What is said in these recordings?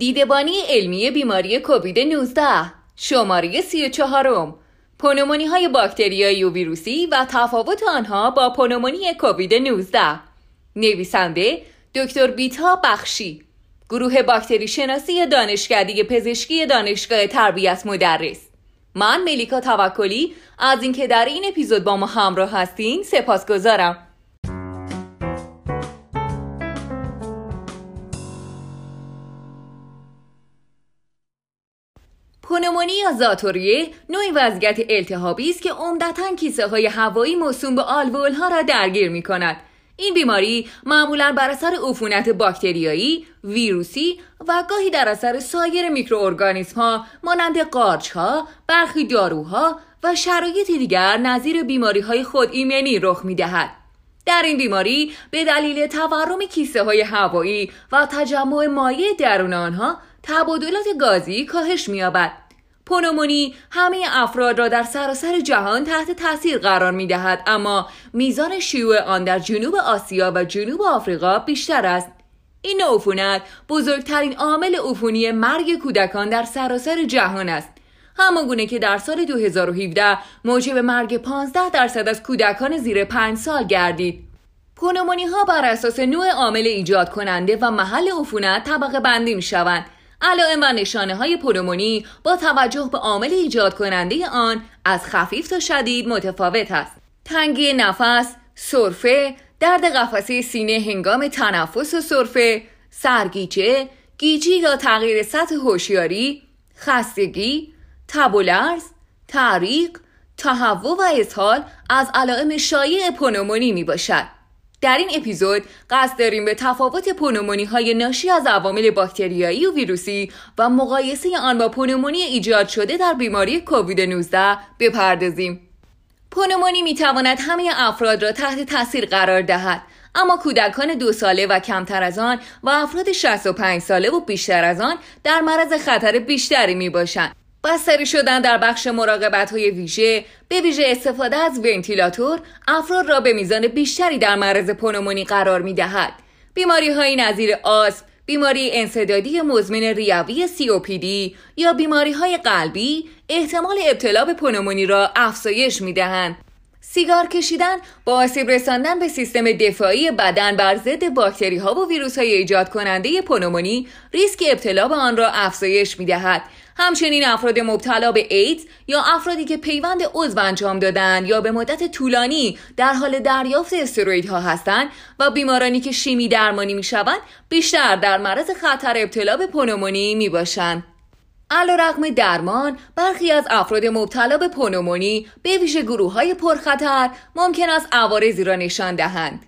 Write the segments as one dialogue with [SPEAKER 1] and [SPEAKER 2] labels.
[SPEAKER 1] دیدبانی علمی بیماری کووید 19 شماره 34 پنومونی های باکتریایی و ویروسی و تفاوت آنها با پنومونی کووید 19 نویسنده دکتر بیتا بخشی. گروه باکتری شناسی دانشکده پزشکی دانشگاه تربیت مدرس. من ملیکا توکلی از اینکه در این اپیزود با ما همراه هستین سپاسگزارم. پنومونی یا زاتوریه نوعی وضعیت التهابی است که عمدتا کیسه های هوایی موسوم به آلوول ها را درگیر می کند. این بیماری معمولا بر اثر عفونت باکتریایی، ویروسی و گاهی در اثر سایر میکروارگانیسم ها مانند قارچ ها، برخی داروها و شرایط دیگر نظیر بیماری های خود ایمنی رخ می دهد. در این بیماری به دلیل تورم کیسه های هوایی و تجمع مایع درون آنها تبادلات گازی کاهش می‌یابد. پنومونی همه افراد را در سراسر جهان تحت تاثیر قرار می دهد اما میزان شیوع آن در جنوب آسیا و جنوب آفریقا بیشتر است. این عفونت بزرگترین عامل عفونی مرگ کودکان در سراسر جهان است. همانگونه که در سال 2017 موجب مرگ 15 درصد از کودکان زیر 5 سال گردید. پنومونی ها بر اساس نوع عامل ایجاد کننده و محل عفونت طبقه بندی می شوند علائم و نشانه های پنومونی با توجه به عامل ایجاد کننده آن از خفیف تا شدید متفاوت است. تنگی نفس، سرفه، درد قفسه سینه هنگام تنفس و سرفه، سرگیجه، گیجی یا تغییر سطح هوشیاری، خستگی، تب و لرز، تعریق، تهوع و اسهال از علائم شایع پنومونی می باشد. در این اپیزود قصد داریم به تفاوت پنومونی های ناشی از عوامل باکتریایی و ویروسی و مقایسه آن با پنومونی ایجاد شده در بیماری کووید 19 بپردازیم. پنومونی می تواند همه افراد را تحت تاثیر قرار دهد اما کودکان دو ساله و کمتر از آن و افراد 65 ساله و بیشتر از آن در معرض خطر بیشتری می باشند. بستری شدن در بخش مراقبت های ویژه به ویژه استفاده از ونتیلاتور افراد را به میزان بیشتری در معرض پنومونی قرار می دهد. بیماری های نظیر آسم، بیماری انصدادی مزمن ریوی COPD یا بیماری های قلبی احتمال ابتلا به پنومونی را افزایش می دهند. سیگار کشیدن با آسیب رساندن به سیستم دفاعی بدن بر ضد باکتری ها و ویروس های ایجاد کننده پنومونی ریسک ابتلا به آن را افزایش می دهد. همچنین افراد مبتلا به ایدز یا افرادی که پیوند عضو انجام دادند یا به مدت طولانی در حال دریافت استروئیدها هستند و بیمارانی که شیمی درمانی می شوند بیشتر در معرض خطر ابتلا به پنومونی می باشند. رقم درمان برخی از افراد مبتلا به پنومونی به ویژه گروه های پرخطر ممکن است عوارضی را نشان دهند.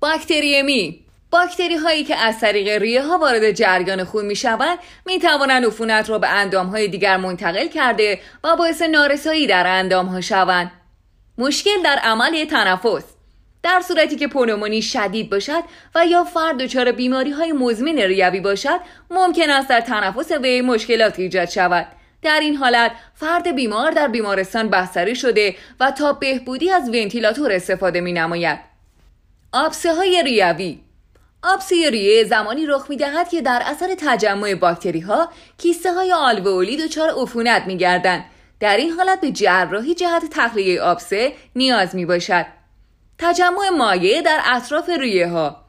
[SPEAKER 1] باکتریمی باکتری هایی که از طریق ریه ها وارد جریان خون می شوند می توانند عفونت را به اندام های دیگر منتقل کرده و باعث نارسایی در اندام ها شوند. مشکل در عمل تنفس در صورتی که پنومونی شدید باشد و یا فرد دچار بیماری های مزمن ریوی باشد ممکن است در تنفس وی مشکلات ایجاد شود در این حالت فرد بیمار در بیمارستان بستری شده و تا بهبودی از ونتیلاتور استفاده می نماید. آبسه های ریوی آبسه ریه زمانی رخ می دهد که در اثر تجمع باکتری ها کیسته های آلوئولی دچار عفونت می گردن. در این حالت به جراحی جهت تخلیه آبسه نیاز می باشد. تجمع مایع در اطراف ریه ها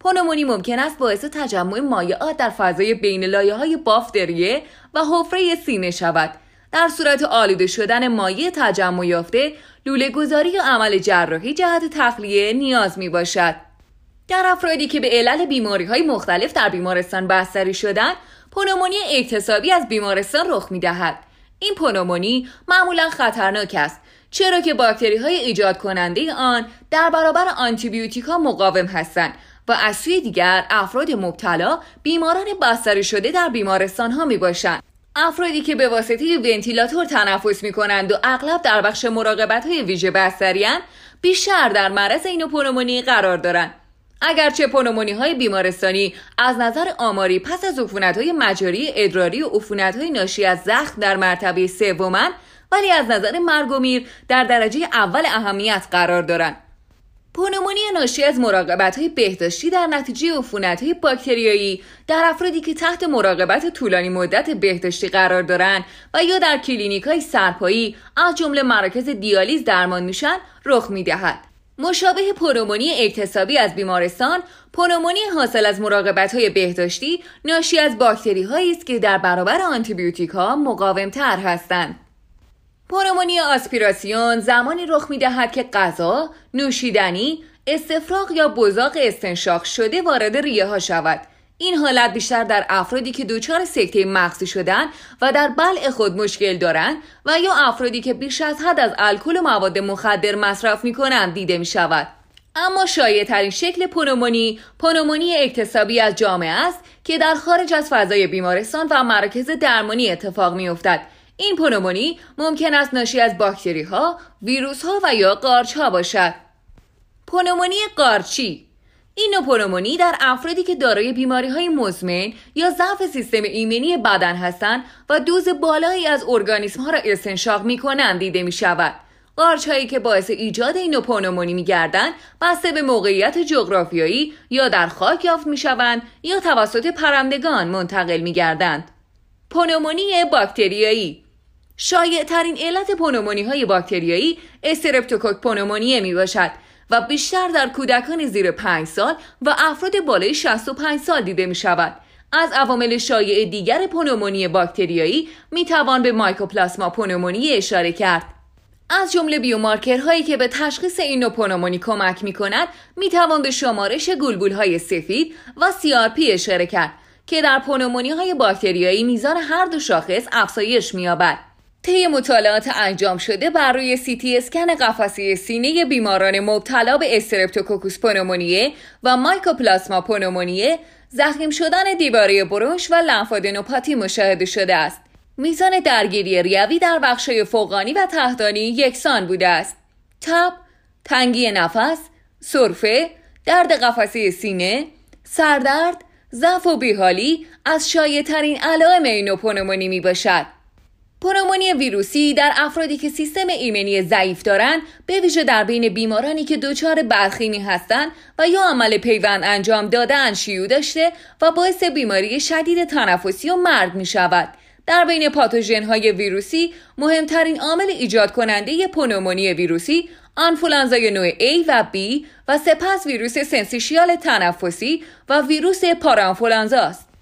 [SPEAKER 1] پنومونی ممکن است باعث تجمع مایعات در فضای بین لایه های بافت ریه و حفره سینه شود. در صورت آلوده شدن مایع تجمع یافته لوله گذاری یا عمل جراحی جهت تخلیه نیاز می باشد در افرادی که به علل بیماری های مختلف در بیمارستان بستری شدند پنومونی اکتسابی از بیمارستان رخ می دهد. این پنومونی معمولا خطرناک است چرا که باکتری های ایجاد کننده آن در برابر آنتیبیوتیک ها مقاوم هستند و از سوی دیگر افراد مبتلا بیماران بستری شده در بیمارستان ها می باشند. افرادی که به واسطه ونتیلاتور تنفس می کنند و اغلب در بخش مراقبت های ویژه بستریان بیشتر در معرض این پنومونی قرار دارند. اگرچه پنومونی های بیمارستانی از نظر آماری پس از عفونت های مجاری ادراری و عفونت های ناشی از زخم در مرتبه سومن ولی از نظر مرگ و میر در درجه اول اهمیت قرار دارند. پنومونی ناشی از مراقبت های بهداشتی در نتیجه عفونت های باکتریایی در افرادی که تحت مراقبت طولانی مدت بهداشتی قرار دارند و یا در کلینیک های سرپایی از جمله مراکز دیالیز درمان میشن رخ می‌دهد مشابه پنومونی اکتسابی از بیمارستان پنومونی حاصل از مراقبت های بهداشتی ناشی از باکتری هایی است که در برابر آنتیبیوتیک ها مقاوم تر هستند پنومونی آسپیراسیون زمانی رخ می دهد که غذا، نوشیدنی، استفراغ یا بزاق استنشاق شده وارد ریه ها شود. این حالت بیشتر در افرادی که دچار سکته مغزی شدن و در بلع خود مشکل دارند و یا افرادی که بیش از حد از الکل و مواد مخدر مصرف می کنند دیده می شود. اما شایع ترین شکل پنومونی پنومونی اکتسابی از جامعه است که در خارج از فضای بیمارستان و مراکز درمانی اتفاق می افتد این پنومونی ممکن است ناشی از باکتری ها، ویروس ها و یا قارچ ها باشد. پنومونی قارچی این نوع پنومونی در افرادی که دارای بیماری های مزمن یا ضعف سیستم ایمنی بدن هستند و دوز بالایی از ارگانیسم ها را استنشاق می کنند دیده می شود. قارچ هایی که باعث ایجاد این نوع پنومونی می گردند بسته به موقعیت جغرافیایی یا در خاک یافت می شوند یا توسط پرندگان منتقل می گردند. پنومونی باکتریایی شایع ترین علت پنومونی های باکتریایی استرپتوکوک پنومونیه می باشد و بیشتر در کودکان زیر 5 سال و افراد بالای 65 سال دیده می شود. از عوامل شایع دیگر پنومونی باکتریایی می توان به مایکوپلاسما پنومونی اشاره کرد. از جمله بیومارکرهایی که به تشخیص این نوع پنومونی کمک می کند می توان به شمارش گلبول های سفید و CRP اشاره کرد که در پنومونی های باکتریایی میزان هر دو شاخص افزایش می‌یابد. طی مطالعات انجام شده بر روی سی تی اسکن قفسه سینه بیماران مبتلا به استرپتوکوکوس پنومونیه و مایکوپلاسما پنومونیه زخیم شدن دیواره برونش و لنفادنوپاتی مشاهده شده است. میزان درگیری ریوی در بخشای فوقانی و تحتانی یکسان بوده است. تب، تنگی نفس، سرفه، درد قفسه سینه، سردرد، ضعف و بیحالی از شایع علائم این پنومونی می باشد. پنومونی ویروسی در افرادی که سیستم ایمنی ضعیف دارند به ویژه در بین بیمارانی که دچار برخیمی هستند و یا عمل پیوند انجام دادن شیوع داشته و باعث بیماری شدید تنفسی و مرگ می شود. در بین پاتوژن های ویروسی مهمترین عامل ایجاد کننده پنومونی ویروسی آنفولانزای نوع A و B و سپس ویروس سنسیشیال تنفسی و ویروس پارانفولانزا است.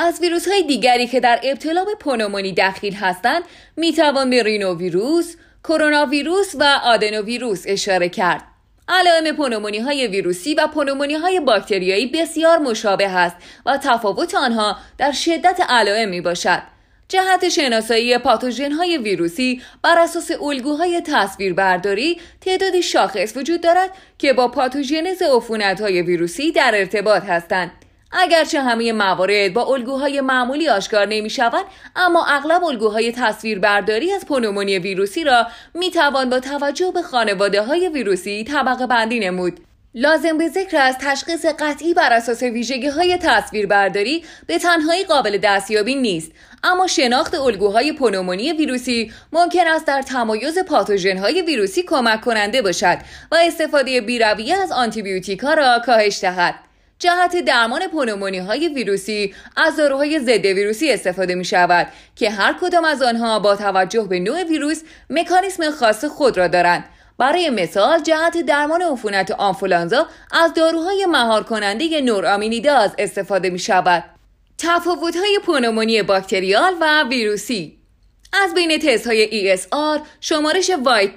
[SPEAKER 1] از ویروس های دیگری که در ابتلا به پنومونی دخیل هستند می توان به رینوویروس، کرونا ویروس و آدنوویروس اشاره کرد. علائم پنومونی های ویروسی و پنومونی های باکتریایی بسیار مشابه است و تفاوت آنها در شدت علائم می باشد. جهت شناسایی پاتوژن های ویروسی بر اساس الگوهای تصویربرداری تعدادی شاخص وجود دارد که با پاتوژنز عفونت های ویروسی در ارتباط هستند اگرچه همه موارد با الگوهای معمولی آشکار نمی شوند اما اغلب الگوهای تصویربرداری از پنومونی ویروسی را می توان با توجه به خانواده های ویروسی طبقه بندی نمود. لازم به ذکر است تشخیص قطعی بر اساس ویژگی های تصویربرداری به تنهایی قابل دستیابی نیست اما شناخت الگوهای پنومونی ویروسی ممکن است در تمایز پاتوژن های ویروسی کمک کننده باشد و استفاده بیرویه از آنتیبیوتیک ها را کاهش دهد. جهت درمان پنومونی های ویروسی از داروهای ضد ویروسی استفاده می شود که هر کدام از آنها با توجه به نوع ویروس مکانیسم خاص خود را دارند برای مثال جهت درمان عفونت آنفولانزا از داروهای مهار کننده نورامینیداز استفاده می شود. تفاوت های پنومونی باکتریال و ویروسی از بین های ESR، شمارش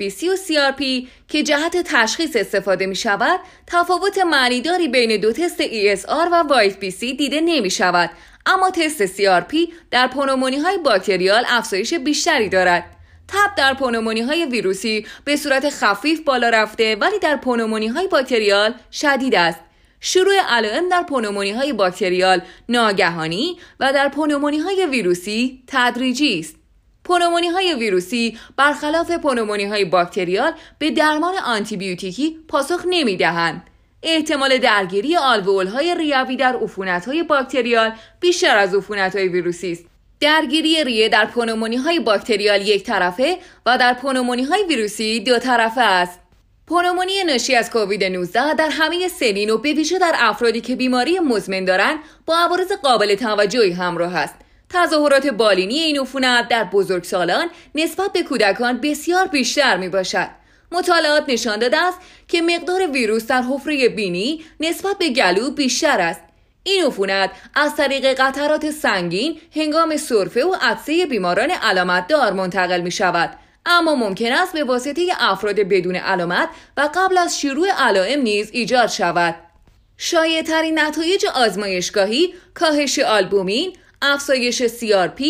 [SPEAKER 1] سی و CRP که جهت تشخیص استفاده می شود، تفاوت معنیداری بین دو تست ESR و سی دیده نمی شود، اما تست CRP در پنومونی های باکتریال افزایش بیشتری دارد. تب در پنومونی های ویروسی به صورت خفیف بالا رفته ولی در پنومونی های باکتریال شدید است. شروع علائم در پنومونی های باکتریال ناگهانی و در پنومونی های ویروسی تدریجی است. پنومونی های ویروسی برخلاف پنومونی های باکتریال به درمان آنتیبیوتیکی پاسخ نمی دهند. احتمال درگیری آلوئول های ریوی در عفونت های باکتریال بیشتر از عفونت های ویروسی است. درگیری ریه در پنومونی های باکتریال یک طرفه و در پنومونی های ویروسی دو طرفه است. پنومونی ناشی از کووید 19 در همه سنین و به در افرادی که بیماری مزمن دارند با عوارض قابل توجهی همراه است. تظاهرات بالینی این عفونت در بزرگسالان نسبت به کودکان بسیار بیشتر می باشد. مطالعات نشان داده است که مقدار ویروس در حفره بینی نسبت به گلو بیشتر است. این عفونت از طریق قطرات سنگین هنگام سرفه و عطسه بیماران علامت دار منتقل می شود اما ممکن است به واسطه افراد بدون علامت و قبل از شروع علائم نیز ایجاد شود. شایع ترین نتایج آزمایشگاهی کاهش آلبومین، افزایش CRP،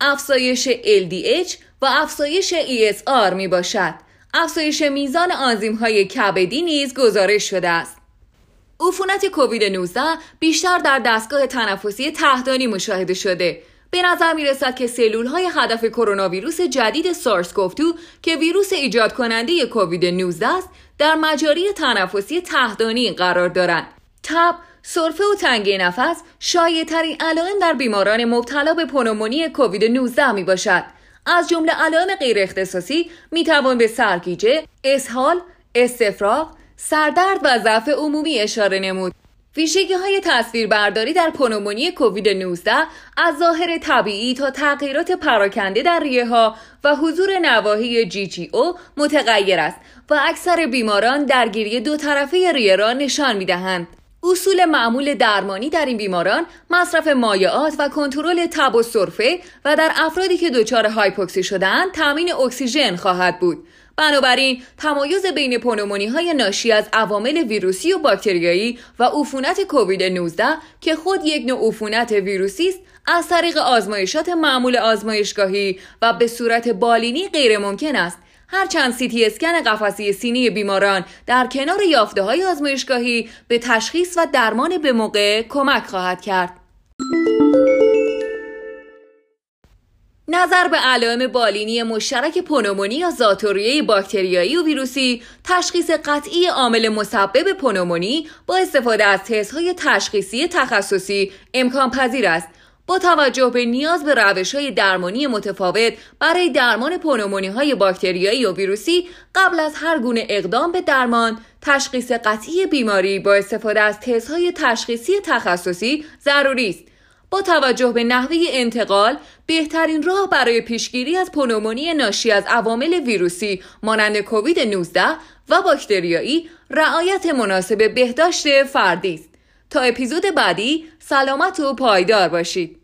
[SPEAKER 1] افزایش LDH و افزایش ESR می باشد. افزایش میزان آنزیم های کبدی نیز گزارش شده است. عفونت کووید 19 بیشتر در دستگاه تنفسی تحتانی مشاهده شده به نظر می رسد که سلول های هدف کرونا ویروس جدید سارس کوف که ویروس ایجاد کننده کووید 19 است در مجاری تنفسی تحتانی قرار دارند. تب، سرفه و تنگی نفس شایع ترین علائم در بیماران مبتلا به پنومونی کووید 19 می باشد. از جمله علائم غیر اختصاصی می توان به سرگیجه، اسهال، استفراغ، سردرد و ضعف عمومی اشاره نمود. ویژگی های تصویربرداری در پنومونی کووید 19 از ظاهر طبیعی تا تغییرات پراکنده در ریه ها و حضور نواحی جی جی او متغیر است و اکثر بیماران درگیری دو طرفه ریه را نشان می دهند. اصول معمول درمانی در این بیماران مصرف مایعات و کنترل تب و سرفه و در افرادی که دچار هایپوکسی شدهاند تامین اکسیژن خواهد بود. بنابراین تمایز بین پنومونی های ناشی از عوامل ویروسی و باکتریایی و عفونت کووید 19 که خود یک نوع عفونت ویروسی است از طریق آزمایشات معمول آزمایشگاهی و به صورت بالینی غیر ممکن است. هرچند سیتی اسکن قفسه سینه بیماران در کنار یافته های آزمایشگاهی به تشخیص و درمان به موقع کمک خواهد کرد. نظر به علائم بالینی مشترک پنومونی یا زاتوریه باکتریایی و ویروسی تشخیص قطعی عامل مسبب پنومونی با استفاده از تستهای تشخیصی تخصصی امکان پذیر است با توجه به نیاز به روش های درمانی متفاوت برای درمان پنومونی های باکتریایی و ویروسی قبل از هر گونه اقدام به درمان تشخیص قطعی بیماری با استفاده از تستهای تشخیصی تخصصی ضروری است. با توجه به نحوه انتقال بهترین راه برای پیشگیری از پنومونی ناشی از عوامل ویروسی مانند کووید 19 و باکتریایی رعایت مناسب بهداشت فردی است. تا اپیزود بعدی سلامت و پایدار باشید.